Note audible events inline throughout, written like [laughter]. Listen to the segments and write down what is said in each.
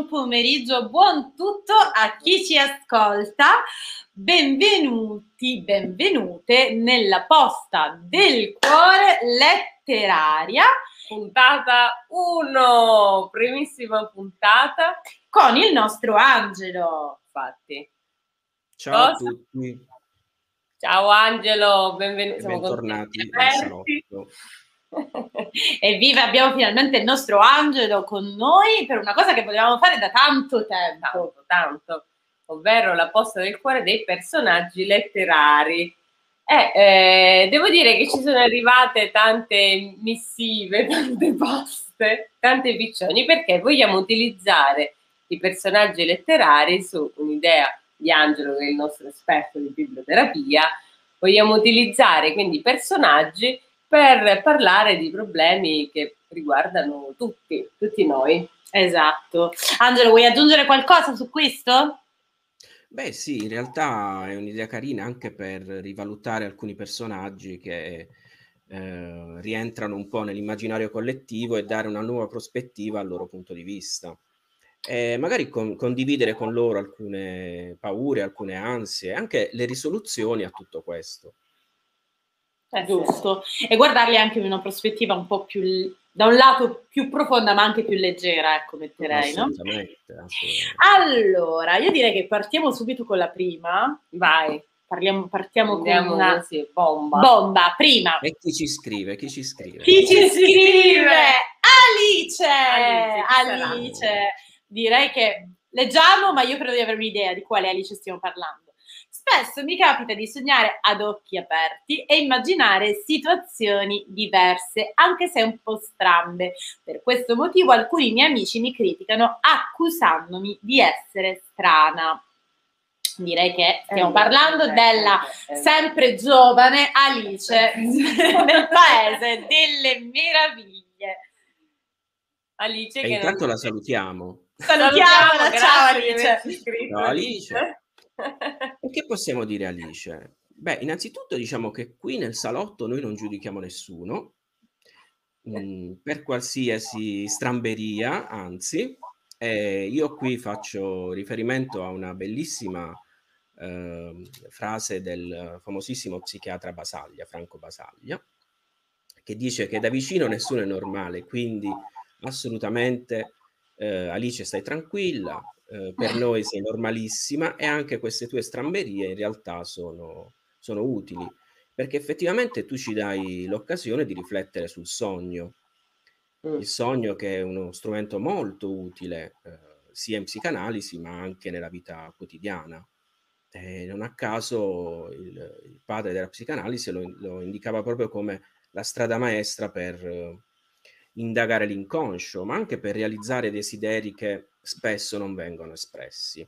buon pomeriggio, buon tutto a chi ci ascolta. Benvenuti, benvenute nella posta del cuore letteraria. Puntata 1, primissima puntata. Con il nostro Angelo. Infatti. Ciao a tutti. Ciao Angelo, benvenuti. Bentornati al salotto. Evviva, abbiamo finalmente il nostro Angelo con noi per una cosa che volevamo fare da tanto tempo. Tanto, tanto, ovvero la posta del cuore dei personaggi letterari. Eh, eh, devo dire che ci sono arrivate tante missive, [laughs] tante poste, tante piccioni, perché vogliamo utilizzare i personaggi letterari su un'idea di Angelo, che è il nostro esperto di biblioterapia. Vogliamo utilizzare quindi personaggi per parlare di problemi che riguardano tutti, tutti noi. Esatto. Angelo, vuoi aggiungere qualcosa su questo? Beh sì, in realtà è un'idea carina anche per rivalutare alcuni personaggi che eh, rientrano un po' nell'immaginario collettivo e dare una nuova prospettiva al loro punto di vista. E magari con, condividere con loro alcune paure, alcune ansie, anche le risoluzioni a tutto questo. È giusto. E guardarli anche in una prospettiva un po' più, da un lato più profonda ma anche più leggera, ecco, metterei, no? Assolutamente, assolutamente. Allora, io direi che partiamo subito con la prima. Vai. Parliamo, partiamo Andiamo con una così, bomba. bomba. Prima. E chi ci scrive? Chi ci scrive? Chi ci scrive? Alice! Alice? Alice. Direi che leggiamo, ma io credo di avere un'idea di quale Alice stiamo parlando. Spesso mi capita di sognare ad occhi aperti e immaginare situazioni diverse, anche se un po' strambe. Per questo motivo alcuni miei amici mi criticano accusandomi di essere strana. Direi che stiamo Eh, parlando eh, della eh, eh. sempre giovane Alice [laughs] nel paese delle meraviglie. Alice E che intanto non- la salutiamo. Salutiamola, ciao Alice. Ciao Alice. E che possiamo dire Alice? Beh, innanzitutto diciamo che qui nel salotto noi non giudichiamo nessuno mm, per qualsiasi stramberia, anzi, eh, io qui faccio riferimento a una bellissima ehm, frase del famosissimo psichiatra Basaglia, Franco Basaglia, che dice che da vicino nessuno è normale, quindi assolutamente eh, Alice stai tranquilla, eh, per noi sei normalissima e anche queste tue stramberie in realtà sono, sono utili perché effettivamente tu ci dai l'occasione di riflettere sul sogno, Mm. il sogno che è uno strumento molto utile eh, sia in psicanalisi ma anche nella vita quotidiana. E non a caso il, il padre della psicanalisi lo, lo indicava proprio come la strada maestra per eh, indagare l'inconscio, ma anche per realizzare desideri che spesso non vengono espressi.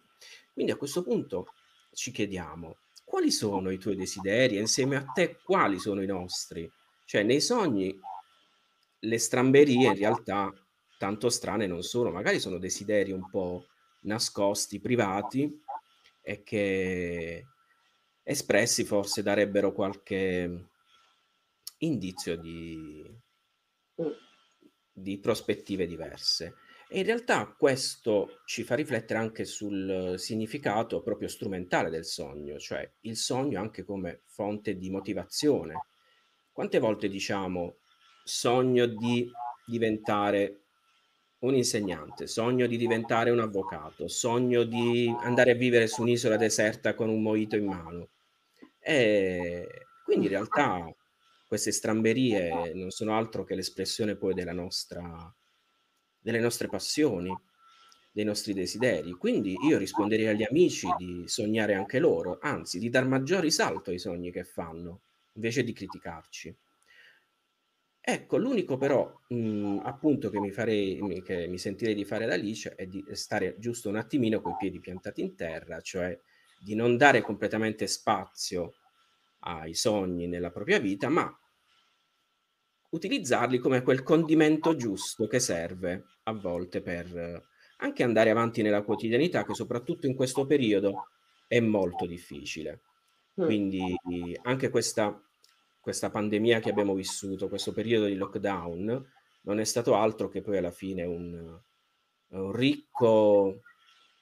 Quindi a questo punto ci chiediamo quali sono i tuoi desideri e insieme a te quali sono i nostri? Cioè nei sogni le stramberie in realtà tanto strane non sono, magari sono desideri un po' nascosti, privati e che espressi forse darebbero qualche indizio di, di prospettive diverse. In realtà questo ci fa riflettere anche sul significato proprio strumentale del sogno, cioè il sogno anche come fonte di motivazione. Quante volte diciamo sogno di diventare un insegnante, sogno di diventare un avvocato, sogno di andare a vivere su un'isola deserta con un mojito in mano. E quindi in realtà queste stramberie non sono altro che l'espressione poi della nostra, delle nostre passioni, dei nostri desideri. Quindi io risponderei agli amici di sognare anche loro, anzi di dar maggior risalto ai sogni che fanno, invece di criticarci. Ecco, l'unico però mh, appunto che mi, farei, che mi sentirei di fare da Alice è di stare giusto un attimino coi piedi piantati in terra, cioè di non dare completamente spazio ai sogni nella propria vita, ma utilizzarli come quel condimento giusto che serve a volte per eh, anche andare avanti nella quotidianità, che soprattutto in questo periodo è molto difficile. Mm. Quindi anche questa, questa pandemia che abbiamo vissuto, questo periodo di lockdown, non è stato altro che poi alla fine un, un ricco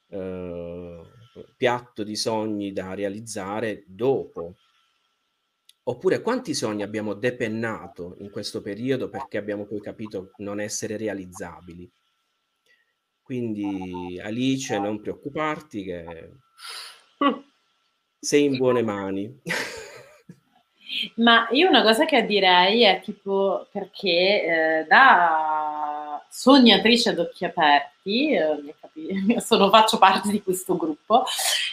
eh, piatto di sogni da realizzare dopo. Oppure quanti sogni abbiamo depennato in questo periodo perché abbiamo poi capito non essere realizzabili? Quindi Alice, non preoccuparti che sei in buone mani. Ma io una cosa che direi è tipo perché eh, da sognatrice ad occhi aperti, eh, [laughs] sono, faccio parte di questo gruppo,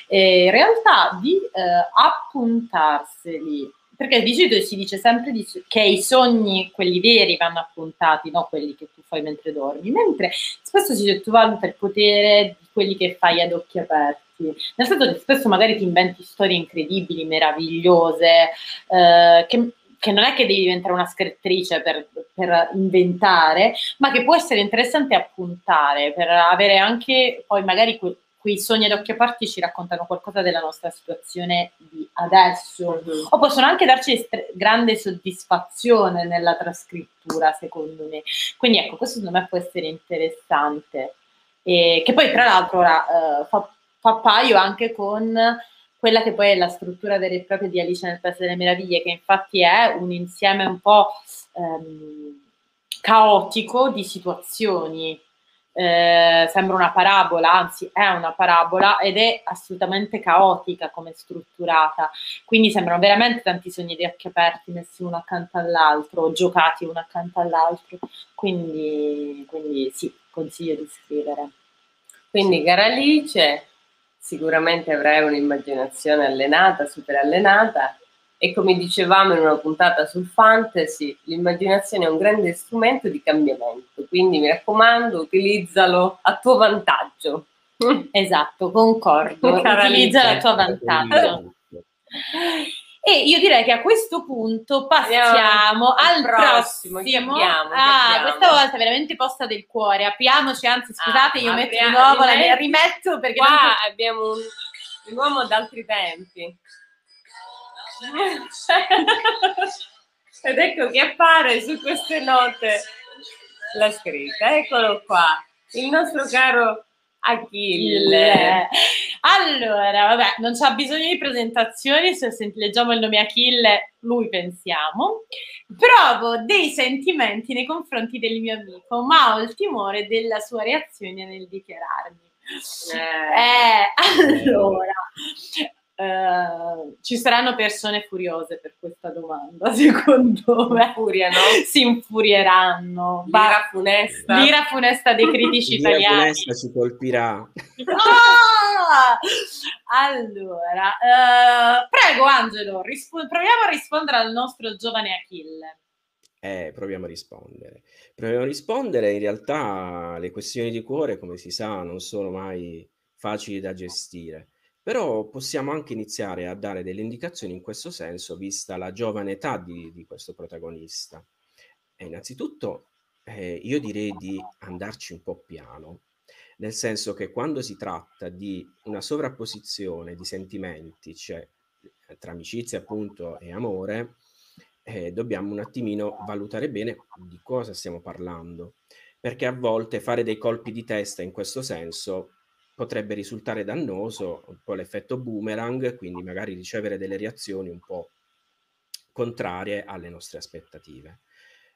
eh, in realtà di eh, appuntarseli perché di solito si dice sempre di, che i sogni, quelli veri, vanno appuntati, non quelli che tu fai mentre dormi, mentre spesso si sottovaluta il potere di quelli che fai ad occhi aperti. Nel senso che spesso magari ti inventi storie incredibili, meravigliose, eh, che, che, non è che devi diventare una scrittrice per, per, inventare, ma che può essere interessante appuntare, per avere anche poi magari quel quei sogni ad occhio aperti ci raccontano qualcosa della nostra situazione di adesso. Mm-hmm. o possono anche darci est- grande soddisfazione nella trascrittura secondo me. Quindi ecco questo secondo me può essere interessante. E che poi tra l'altro ora uh, fa, fa paio anche con quella che poi è la struttura vera e propria di Alice nel Paese delle Meraviglie che infatti è un insieme un po' um, caotico di situazioni eh, sembra una parabola, anzi è una parabola ed è assolutamente caotica come strutturata, quindi sembrano veramente tanti sogni di occhi aperti messi uno accanto all'altro, giocati uno accanto all'altro, quindi, quindi sì, consiglio di scrivere. Quindi cara Alice, sicuramente avrai un'immaginazione allenata, super allenata e come dicevamo in una puntata sul fantasy, l'immaginazione è un grande strumento di cambiamento, quindi mi raccomando, utilizzalo a tuo vantaggio. [laughs] Esatto, concordo, utilizzalo a tuo vantaggio. E io direi che a questo punto passiamo al prossimo. prossimo. Abbiamo, ah, questa volta è veramente posta del cuore. Apriamoci, anzi, scusate, ah, io metto di nuovo la rimetto perché qua non... abbiamo un, un uomo d'altri tempi. Ed ecco che appare su queste note la scritta. Eccolo qua, il nostro caro Achille. Allora, vabbè, non c'ha bisogno di presentazioni, se leggiamo il nome Achille, lui pensiamo. Provo dei sentimenti nei confronti del mio amico, ma ho il timore della sua reazione nel dichiararmi. Eh, eh allora, Uh, ci saranno persone furiose per questa domanda, [laughs] secondo me. Infuriano. si infurieranno. L'ira funesta. L'ira funesta dei critici L'ira italiani. funesta ci colpirà. Ah! Allora, uh, prego Angelo, risp- proviamo a rispondere al nostro giovane Achille. Eh, proviamo a rispondere. Proviamo a rispondere, in realtà le questioni di cuore, come si sa, non sono mai facili da gestire però possiamo anche iniziare a dare delle indicazioni in questo senso, vista la giovane età di, di questo protagonista. E innanzitutto eh, io direi di andarci un po' piano, nel senso che quando si tratta di una sovrapposizione di sentimenti, cioè tra amicizia appunto e amore, eh, dobbiamo un attimino valutare bene di cosa stiamo parlando, perché a volte fare dei colpi di testa in questo senso potrebbe risultare dannoso, un po' l'effetto boomerang, quindi magari ricevere delle reazioni un po' contrarie alle nostre aspettative.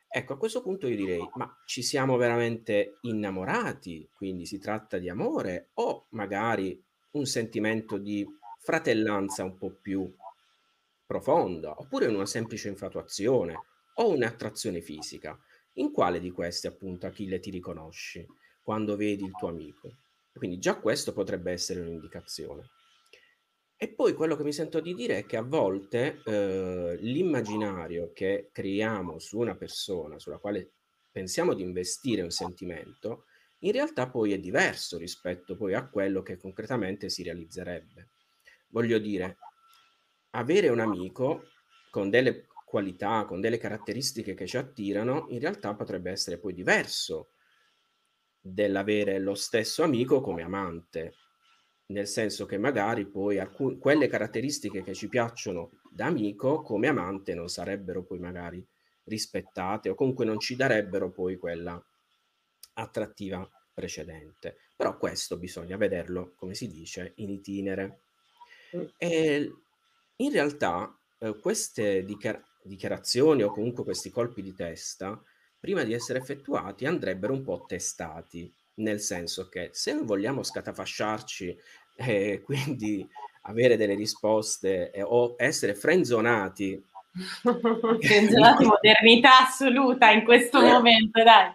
Ecco, a questo punto io direi, ma ci siamo veramente innamorati? Quindi si tratta di amore o magari un sentimento di fratellanza un po' più profonda, oppure una semplice infatuazione o un'attrazione fisica? In quale di queste appunto Achille ti riconosci quando vedi il tuo amico? Quindi già questo potrebbe essere un'indicazione. E poi quello che mi sento di dire è che a volte eh, l'immaginario che creiamo su una persona, sulla quale pensiamo di investire un sentimento, in realtà poi è diverso rispetto poi a quello che concretamente si realizzerebbe. Voglio dire, avere un amico con delle qualità, con delle caratteristiche che ci attirano, in realtà potrebbe essere poi diverso dell'avere lo stesso amico come amante, nel senso che magari poi alcune, quelle caratteristiche che ci piacciono da amico come amante non sarebbero poi magari rispettate o comunque non ci darebbero poi quella attrattiva precedente. Però questo bisogna vederlo, come si dice, in itinere. Mm. E in realtà eh, queste dichiar- dichiarazioni o comunque questi colpi di testa, prima di essere effettuati, andrebbero un po' testati, nel senso che se non vogliamo scatafasciarci [laughs] e quindi avere delle risposte eh, o essere frenzonati. [laughs] [laughs] Frenzonati modernità assoluta in questo momento, dai.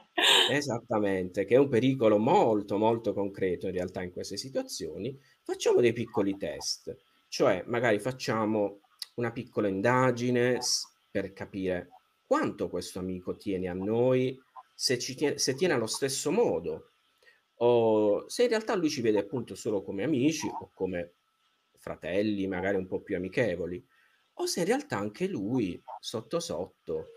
Esattamente, che è un pericolo molto molto concreto in realtà in queste situazioni, facciamo dei piccoli test, cioè magari facciamo una piccola indagine per capire quanto questo amico tiene a noi, se, ci tiene, se tiene allo stesso modo, o se in realtà lui ci vede appunto solo come amici o come fratelli, magari un po' più amichevoli, o se in realtà anche lui sotto sotto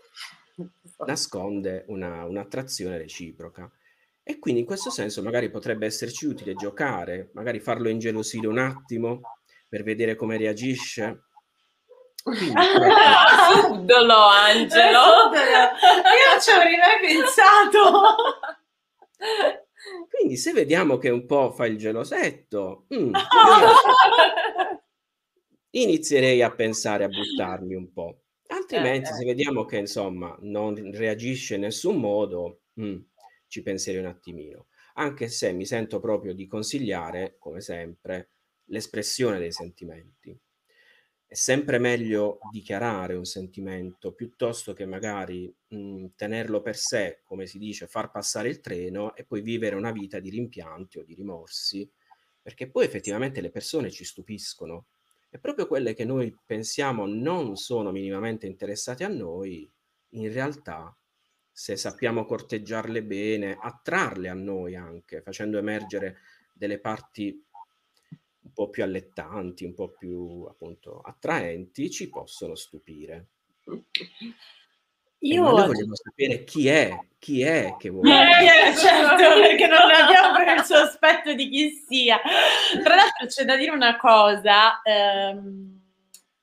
[laughs] nasconde una, un'attrazione reciproca. E quindi in questo senso magari potrebbe esserci utile giocare, magari farlo ingelosire un attimo per vedere come reagisce. [laughs] Subdolo, Angelo! Io non ci avrei mai pensato! Quindi se vediamo che un po' fa il gelosetto, mm, inizierei a pensare a buttarmi un po'. Altrimenti, eh, se vediamo che insomma non reagisce in nessun modo, mh, ci penserei un attimino. Anche se mi sento proprio di consigliare, come sempre, l'espressione dei sentimenti. È sempre meglio dichiarare un sentimento piuttosto che magari mh, tenerlo per sé, come si dice, far passare il treno e poi vivere una vita di rimpianti o di rimorsi, perché poi effettivamente le persone ci stupiscono. E proprio quelle che noi pensiamo non sono minimamente interessate a noi, in realtà, se sappiamo corteggiarle bene, attrarle a noi anche, facendo emergere delle parti un po' più allettanti, un po' più appunto attraenti, ci possono stupire. Io noi vogliamo sapere chi è, chi è che vuole. Eh, [laughs] certo, perché non abbiamo il sospetto di chi sia. Tra l'altro c'è da dire una cosa, ehm,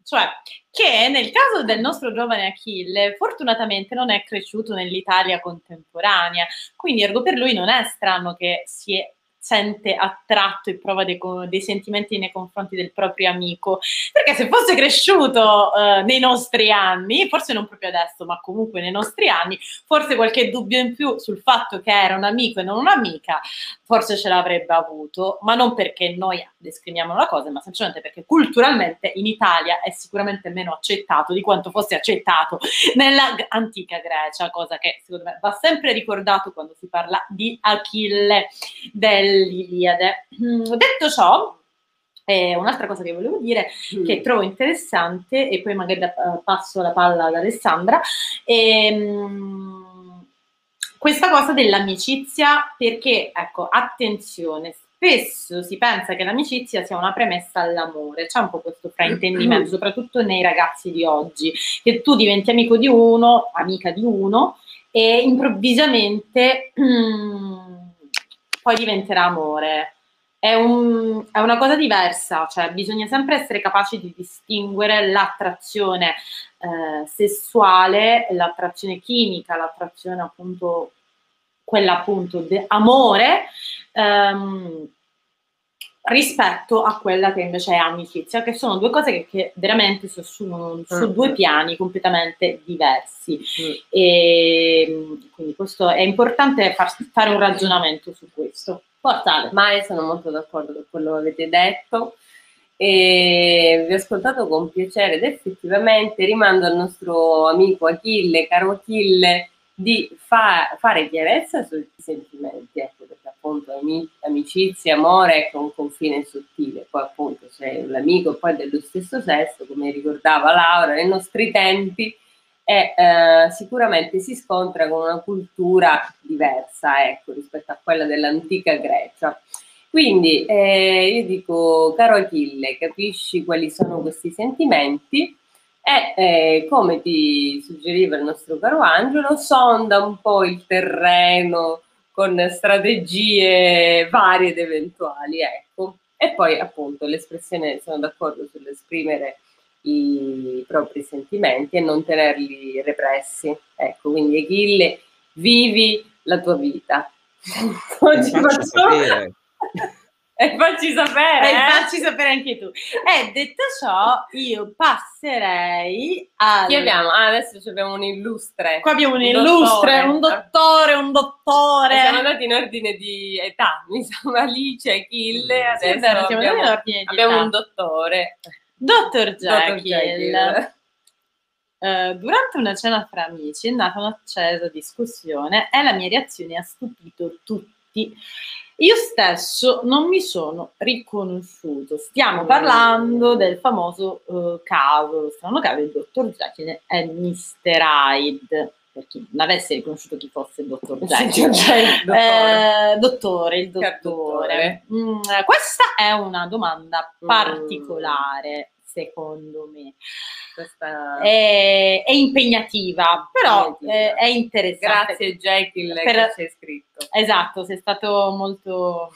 cioè che nel caso del nostro giovane Achille, fortunatamente non è cresciuto nell'Italia contemporanea, quindi ergo per lui non è strano che si è sente attratto e prova dei, dei, sentimenti nei confronti del proprio amico. Perché se fosse cresciuto eh, nei nostri anni, forse non proprio adesso, ma comunque nei nostri anni, forse qualche dubbio in più sul fatto che era un amico e non un'amica, forse ce l'avrebbe avuto, ma non perché noi descriviamo la cosa, ma semplicemente perché culturalmente in Italia è sicuramente meno accettato di quanto fosse accettato nella antica Grecia, cosa che secondo me va sempre ricordato quando si parla di Achille dell'Iliade. Mm, detto ciò, eh, un'altra cosa che volevo dire, mm. che trovo interessante, e poi magari uh, passo la palla ad Alessandra, è, um, questa cosa dell'amicizia, perché, ecco, attenzione, spesso si pensa che l'amicizia sia una premessa all'amore, c'è un po' questo fraintendimento, soprattutto nei ragazzi di oggi, che tu diventi amico di uno, amica di uno, e improvvisamente [clears throat] poi diventerà amore. È, un, è, una cosa diversa, cioè bisogna sempre essere capaci di distinguere l'attrazione eh, sessuale, l'attrazione chimica, l'attrazione appunto, quella appunto di amore, ehm, rispetto a quella che invece è amicizia, che sono due cose che, che veramente sono su, su mm. due piani completamente diversi. Mm. E quindi questo è importante far, fare un ragionamento su questo. Portale. Ma sono molto d'accordo con quello che avete detto e vi ho ascoltato con piacere ed effettivamente rimando al nostro amico Achille, caro Achille, di fa- fare chiarezza sui sentimenti, ecco, perché appunto amicizia, amore è un confine sottile, poi appunto se l'amico poi dello stesso sesso, come ricordava Laura, nei nostri tempi è, eh, sicuramente si scontra con una cultura diversa, ecco, rispetto a quella dell'antica Grecia. Quindi eh, io dico, caro Achille, capisci quali sono questi sentimenti? E eh, come ti suggeriva il nostro caro Angelo, sonda un po' il terreno con strategie varie ed eventuali, ecco. E poi appunto l'espressione, sono d'accordo sull'esprimere i propri sentimenti e non tenerli repressi. Ecco, quindi Achille, vivi la tua vita. [laughs] Oggi faccio. [laughs] E facci sapere. E eh? facci sapere anche tu. E detto ciò, io passerei a. Chi abbiamo? Ah, adesso abbiamo un illustre. Qua abbiamo un, illustre, dottore. un dottore, un dottore. Siamo andati in ordine di età. [laughs] Mi sa Alice, Achille. Adesso sì, vero, abbiamo, abbiamo un dottore. Dottor Jekyll. Uh, durante una cena fra amici è nata un'accesa discussione e la mia reazione ha stupito tutti. Io stesso non mi sono riconosciuto. Stiamo parlando del famoso uh, caso, lo strano caso del dottor Jekyll e Mr. Hyde. Per chi non avesse riconosciuto chi fosse il dottor Jekyll, dottore. Eh, dottore, il dottore. Mm, questa è una domanda mm. particolare, mm. Secondo me. Questa... È, è, impegnativa, però è, è interessante. Grazie Jekyll per... che ci hai scritto. Esatto, sei stato molto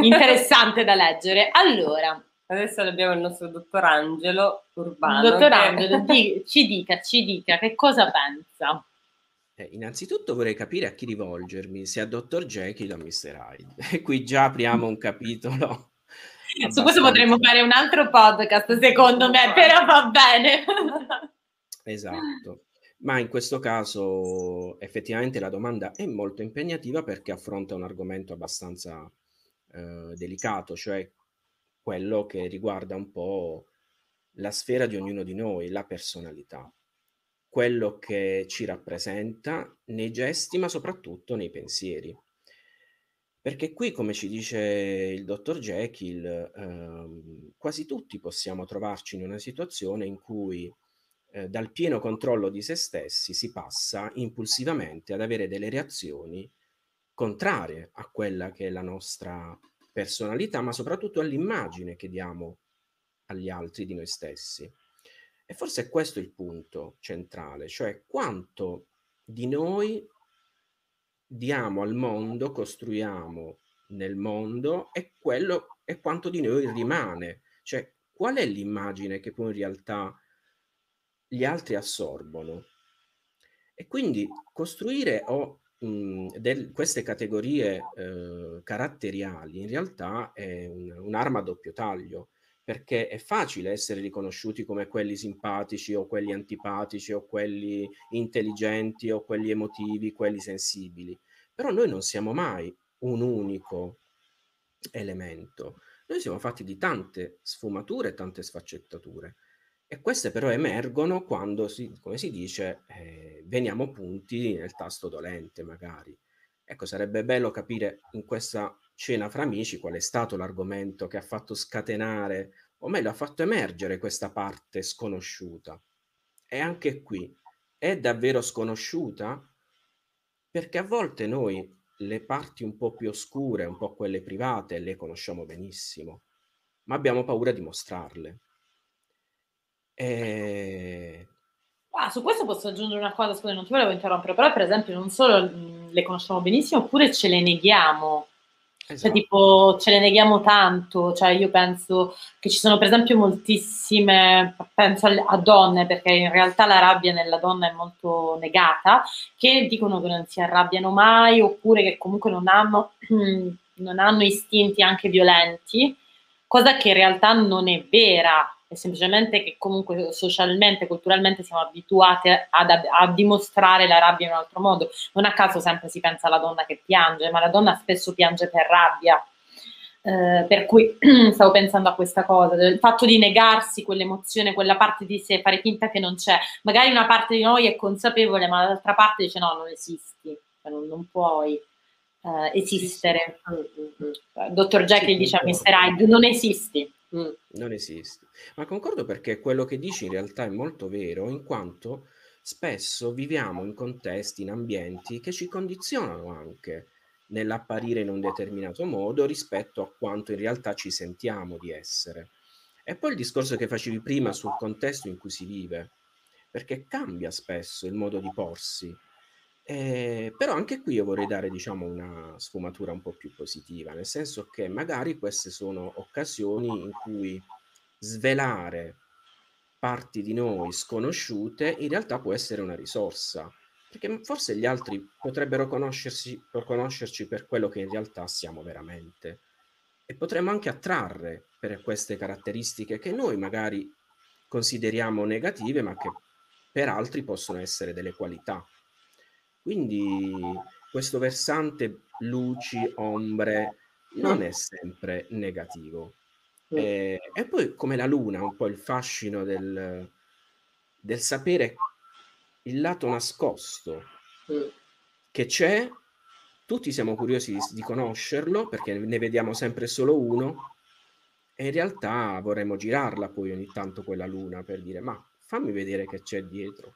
interessante da leggere. Allora, adesso abbiamo il nostro dottor Angelo Urbano. Dottor Angelo, di, ci dica, ci dica che cosa pensa. Eh, innanzitutto vorrei capire a chi rivolgermi, se a Dottor Jekyll o a Mr. Hyde. E [laughs] qui già apriamo un capitolo su questo potremmo fare un altro podcast, secondo me, però va bene. esatto. Ma in questo caso effettivamente la domanda è molto impegnativa perché affronta un argomento abbastanza eh, delicato, cioè quello che riguarda un po' la sfera di ognuno di noi, la personalità, quello che ci rappresenta nei gesti, ma soprattutto nei pensieri. Perché qui, come ci dice il dottor Jekyll, ehm, quasi tutti possiamo trovarci in una situazione in cui eh, dal pieno controllo di se stessi si passa impulsivamente ad avere delle reazioni contrarie a quella che è la nostra personalità, ma soprattutto all'immagine che diamo agli altri di noi stessi. E forse è questo il punto centrale, cioè quanto di noi diamo al mondo, costruiamo nel mondo e quello è quanto di noi rimane. Cioè, qual è l'immagine che poi in realtà gli altri assorbono? E quindi costruire o, mh, del, queste categorie eh, caratteriali in realtà è un, un'arma a doppio taglio, perché è facile essere riconosciuti come quelli simpatici o quelli antipatici o quelli intelligenti o quelli emotivi, quelli sensibili. Però noi non siamo mai un unico elemento. Noi siamo fatti di tante sfumature tante sfaccettature. E queste però emergono quando, si, come si dice, eh, veniamo punti nel tasto dolente magari. Ecco, sarebbe bello capire in questa cena fra amici qual è stato l'argomento che ha fatto scatenare, o meglio, ha fatto emergere questa parte sconosciuta. E anche qui, è davvero sconosciuta? Perché a volte noi le parti un po' più oscure, un po' quelle private, le conosciamo benissimo, ma abbiamo paura di mostrarle. E... Ah, su questo posso aggiungere una cosa, scusa, non ti volevo interrompere, però per esempio non solo mh, le conosciamo benissimo, oppure ce le neghiamo. Cioè, esatto. Cioè, tipo, ce le neghiamo tanto. Cioè, io penso che ci sono, per esempio, moltissime, penso a donne, perché in realtà la rabbia nella donna è molto negata, che dicono che non si arrabbiano mai, oppure che comunque non hanno, [clears throat] non hanno istinti anche violenti, cosa che in realtà non è vera è semplicemente che comunque socialmente, culturalmente siamo abituati a, a, dimostrare la rabbia in un altro modo. Non a caso sempre si pensa alla donna che piange, ma la donna spesso piange per rabbia. Eh, per cui [clears throat] stavo pensando a questa cosa, il fatto di negarsi quell'emozione, quella parte di sé, fare finta che non c'è. Magari una parte di noi è consapevole, ma l'altra parte dice no, non esisti, cioè, non, non puoi eh, esistere. Dottor Jekyll dice a Mr. Hyde, non esisti. Mm. Non esiste. Ma concordo perché quello che dici in realtà è molto vero, in quanto spesso viviamo in contesti, in ambienti che ci condizionano anche nell'apparire in un determinato modo rispetto a quanto in realtà ci sentiamo di essere. E poi il discorso che facevi prima sul contesto in cui si vive, perché cambia spesso il modo di porsi eh, però anche qui io vorrei dare, diciamo, una sfumatura un po' più positiva, nel senso che magari queste sono occasioni in cui svelare parti di noi sconosciute in realtà può essere una risorsa, perché forse gli altri potrebbero conoscersi, conoscerci per quello che in realtà siamo veramente e potremmo anche attrarre per queste caratteristiche che noi magari consideriamo negative, ma che per altri possono essere delle qualità. Quindi questo versante luci, ombre, non è sempre negativo. E, eh, e poi come la luna, un po' il fascino del, del sapere il lato nascosto che c'è, tutti siamo curiosi di, di conoscerlo perché ne vediamo sempre solo uno e in realtà vorremmo girarla poi ogni tanto quella luna per dire ma fammi vedere che c'è dietro.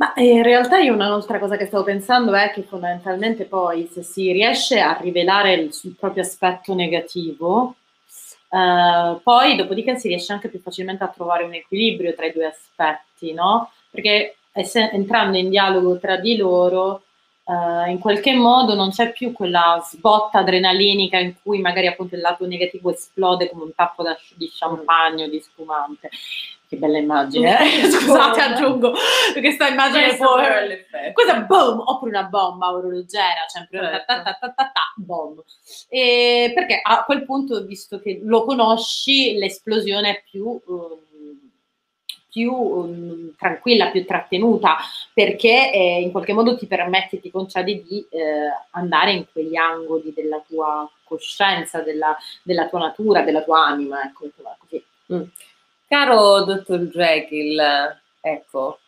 Ma eh, in realtà io un'altra cosa che stavo pensando è che fondamentalmente poi se si riesce a rivelare il, il proprio aspetto negativo, eh, poi dopodiché si riesce anche più facilmente a trovare un equilibrio tra i due aspetti, no? Perché ess- entrando in dialogo tra di loro, uh, in qualche modo non c'è più quella sbotta adrenalinica in cui magari appunto il lato negativo esplode come un tappo da, di champagne o di spumante. Che bella immagine, eh? [laughs] scusate aggiungo questa immagine poi questa boom, oppure una bomba orologera, sempre certo. ta, ta, ta, ta, ta, bomb. E perché a quel punto, visto che lo conosci, l'esplosione è più... Um, più um, tranquilla, più trattenuta, perché eh, in qualche modo ti permette, ti concede di eh, andare in quegli angoli della tua coscienza, della, della tua natura, della tua anima, ecco, così. Mm. Caro dottor Jekyll, ecco,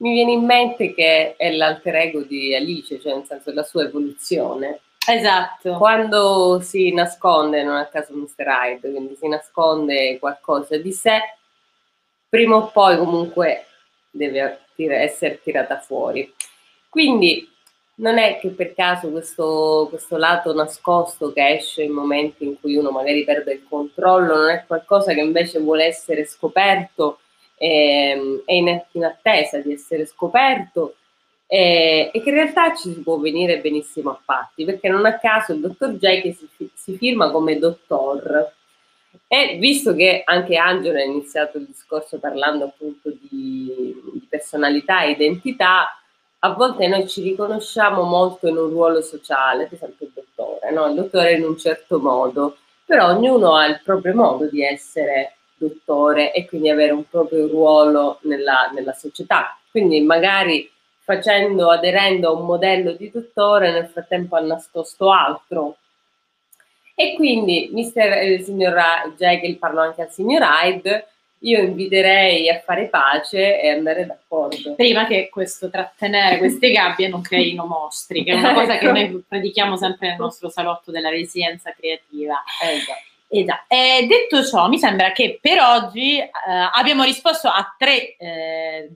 mi viene in mente che è l'alter ego di Alice, cioè nel senso la sua evoluzione. Esatto. Quando si nasconde, non a caso Mr. Hyde, quindi si nasconde qualcosa di sé, prima o poi comunque deve essere tirata fuori. Quindi non è che per caso questo, questo, lato nascosto che esce in momenti in cui uno magari perde il controllo non è qualcosa che invece vuole essere scoperto e è in, attesa di essere scoperto eh, e che in realtà ci si può venire benissimo a patti perché non a caso il dottor J si, si firma come dottor. E visto che anche Angelo ha iniziato il discorso parlando appunto di, di personalità e identità, a volte noi ci riconosciamo molto in un ruolo sociale, ad esempio il dottore, no? il dottore in un certo modo, però ognuno ha il proprio modo di essere dottore e quindi avere un proprio ruolo nella, nella società. Quindi magari facendo, aderendo a un modello di dottore, nel frattempo ha nascosto altro e quindi, mister, eh, signor Jekyll, parlo anche al signor Hyde, io inviterei a fare pace e andare d'accordo. Prima che questo trattenere queste gabbie non creino mostri, che è una cosa che ecco. noi predichiamo sempre nel nostro salotto della resilienza creativa. Esatto. Esatto. E detto ciò, mi sembra che per oggi eh, abbiamo risposto a tre eh,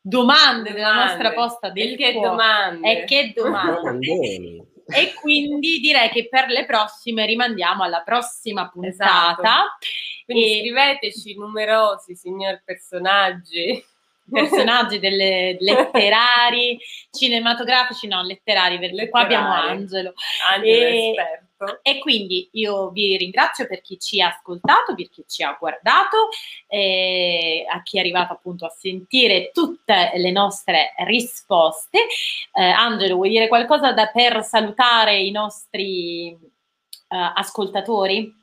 domande, domande, della nostra posta del e che domande. E che domande. E quindi direi che per le prossime rimandiamo alla prossima puntata. Esatto. Quindi e... scriveteci numerosi signor personaggi. Personaggi delle, [laughs] letterari, cinematografici, no, letterari, perché letterari. qua abbiamo Angelo. Angelo e, esperto. E quindi io vi ringrazio per chi ci ha ascoltato, per chi ci ha guardato, eh, a chi è arrivato appunto a sentire tutte le nostre risposte. Eh, Angelo, vuoi dire qualcosa da, per salutare i nostri eh, ascoltatori?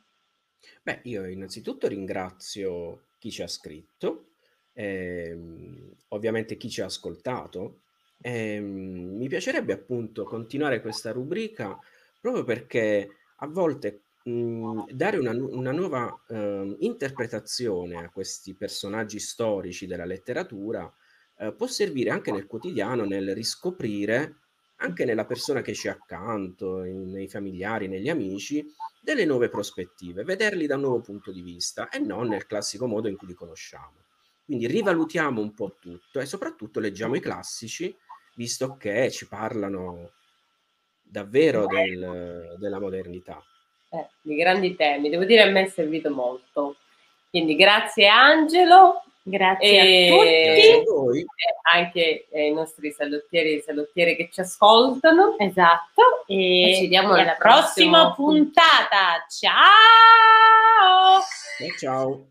Beh, io innanzitutto ringrazio chi ci ha scritto, ehm, ovviamente chi ci ha ascoltato. Ehm, mi piacerebbe appunto continuare questa rubrica proprio perché a volte mh, dare una, una nuova eh, interpretazione a questi personaggi storici della letteratura eh, può servire anche nel quotidiano nel riscoprire anche nella persona che ci accanto, in, nei familiari, negli amici, delle nuove prospettive, vederli da un nuovo punto di vista e non nel classico modo in cui li conosciamo. Quindi rivalutiamo un po' tutto e soprattutto leggiamo i classici, visto che ci parlano davvero del, della modernità. Eh, di grandi temi, devo dire a me è servito molto. Quindi grazie Angelo Grazie E- a Grazie a tutti. voi. e anche ai nostri salottieri e salottiere che ci ascoltano. Esatto. E, E ci vediamo alla prossima prossima puntata. Ciao! Ciao ciao.